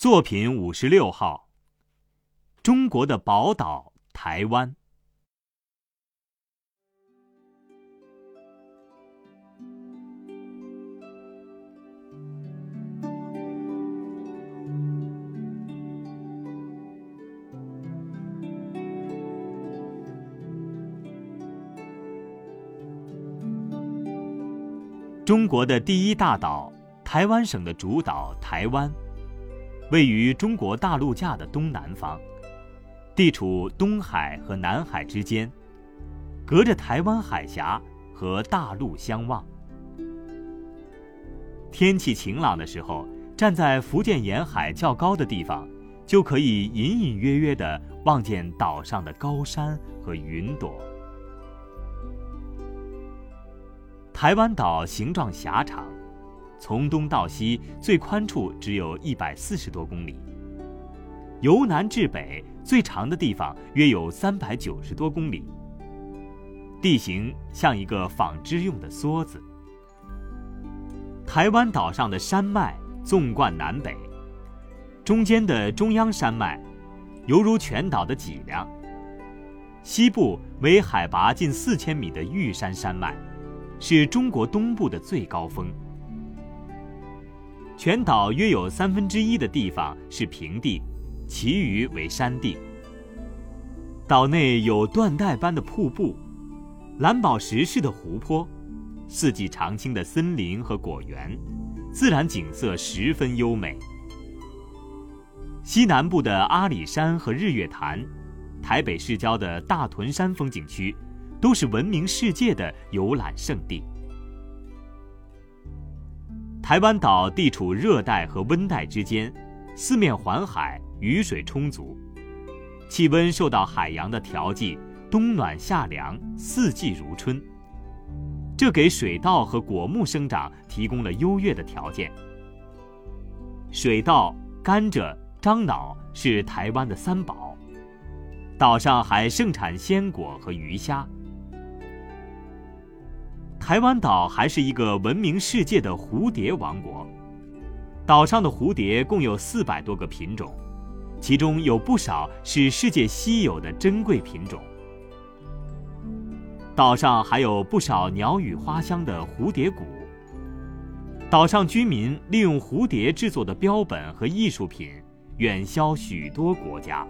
作品五十六号。中国的宝岛台湾。中国的第一大岛，台湾省的主岛台湾，位于中国大陆架的东南方，地处东海和南海之间，隔着台湾海峡和大陆相望。天气晴朗的时候，站在福建沿海较高的地方，就可以隐隐约约地望见岛上的高山和云朵。台湾岛形状狭长，从东到西最宽处只有一百四十多公里。由南至北最长的地方约有三百九十多公里。地形像一个纺织用的梭子。台湾岛上的山脉纵贯南北，中间的中央山脉犹如全岛的脊梁。西部为海拔近四千米的玉山山脉。是中国东部的最高峰。全岛约有三分之一的地方是平地，其余为山地。岛内有缎带般的瀑布，蓝宝石似的湖泊，四季常青的森林和果园，自然景色十分优美。西南部的阿里山和日月潭，台北市郊的大屯山风景区。都是闻名世界的游览胜地。台湾岛地处热带和温带之间，四面环海，雨水充足，气温受到海洋的调剂，冬暖夏凉，四季如春。这给水稻和果木生长提供了优越的条件。水稻、甘蔗、樟脑是台湾的三宝，岛上还盛产鲜果和鱼虾。台湾岛还是一个闻名世界的蝴蝶王国，岛上的蝴蝶共有四百多个品种，其中有不少是世界稀有的珍贵品种。岛上还有不少鸟语花香的蝴蝶谷。岛上居民利用蝴蝶制作的标本和艺术品，远销许多国家。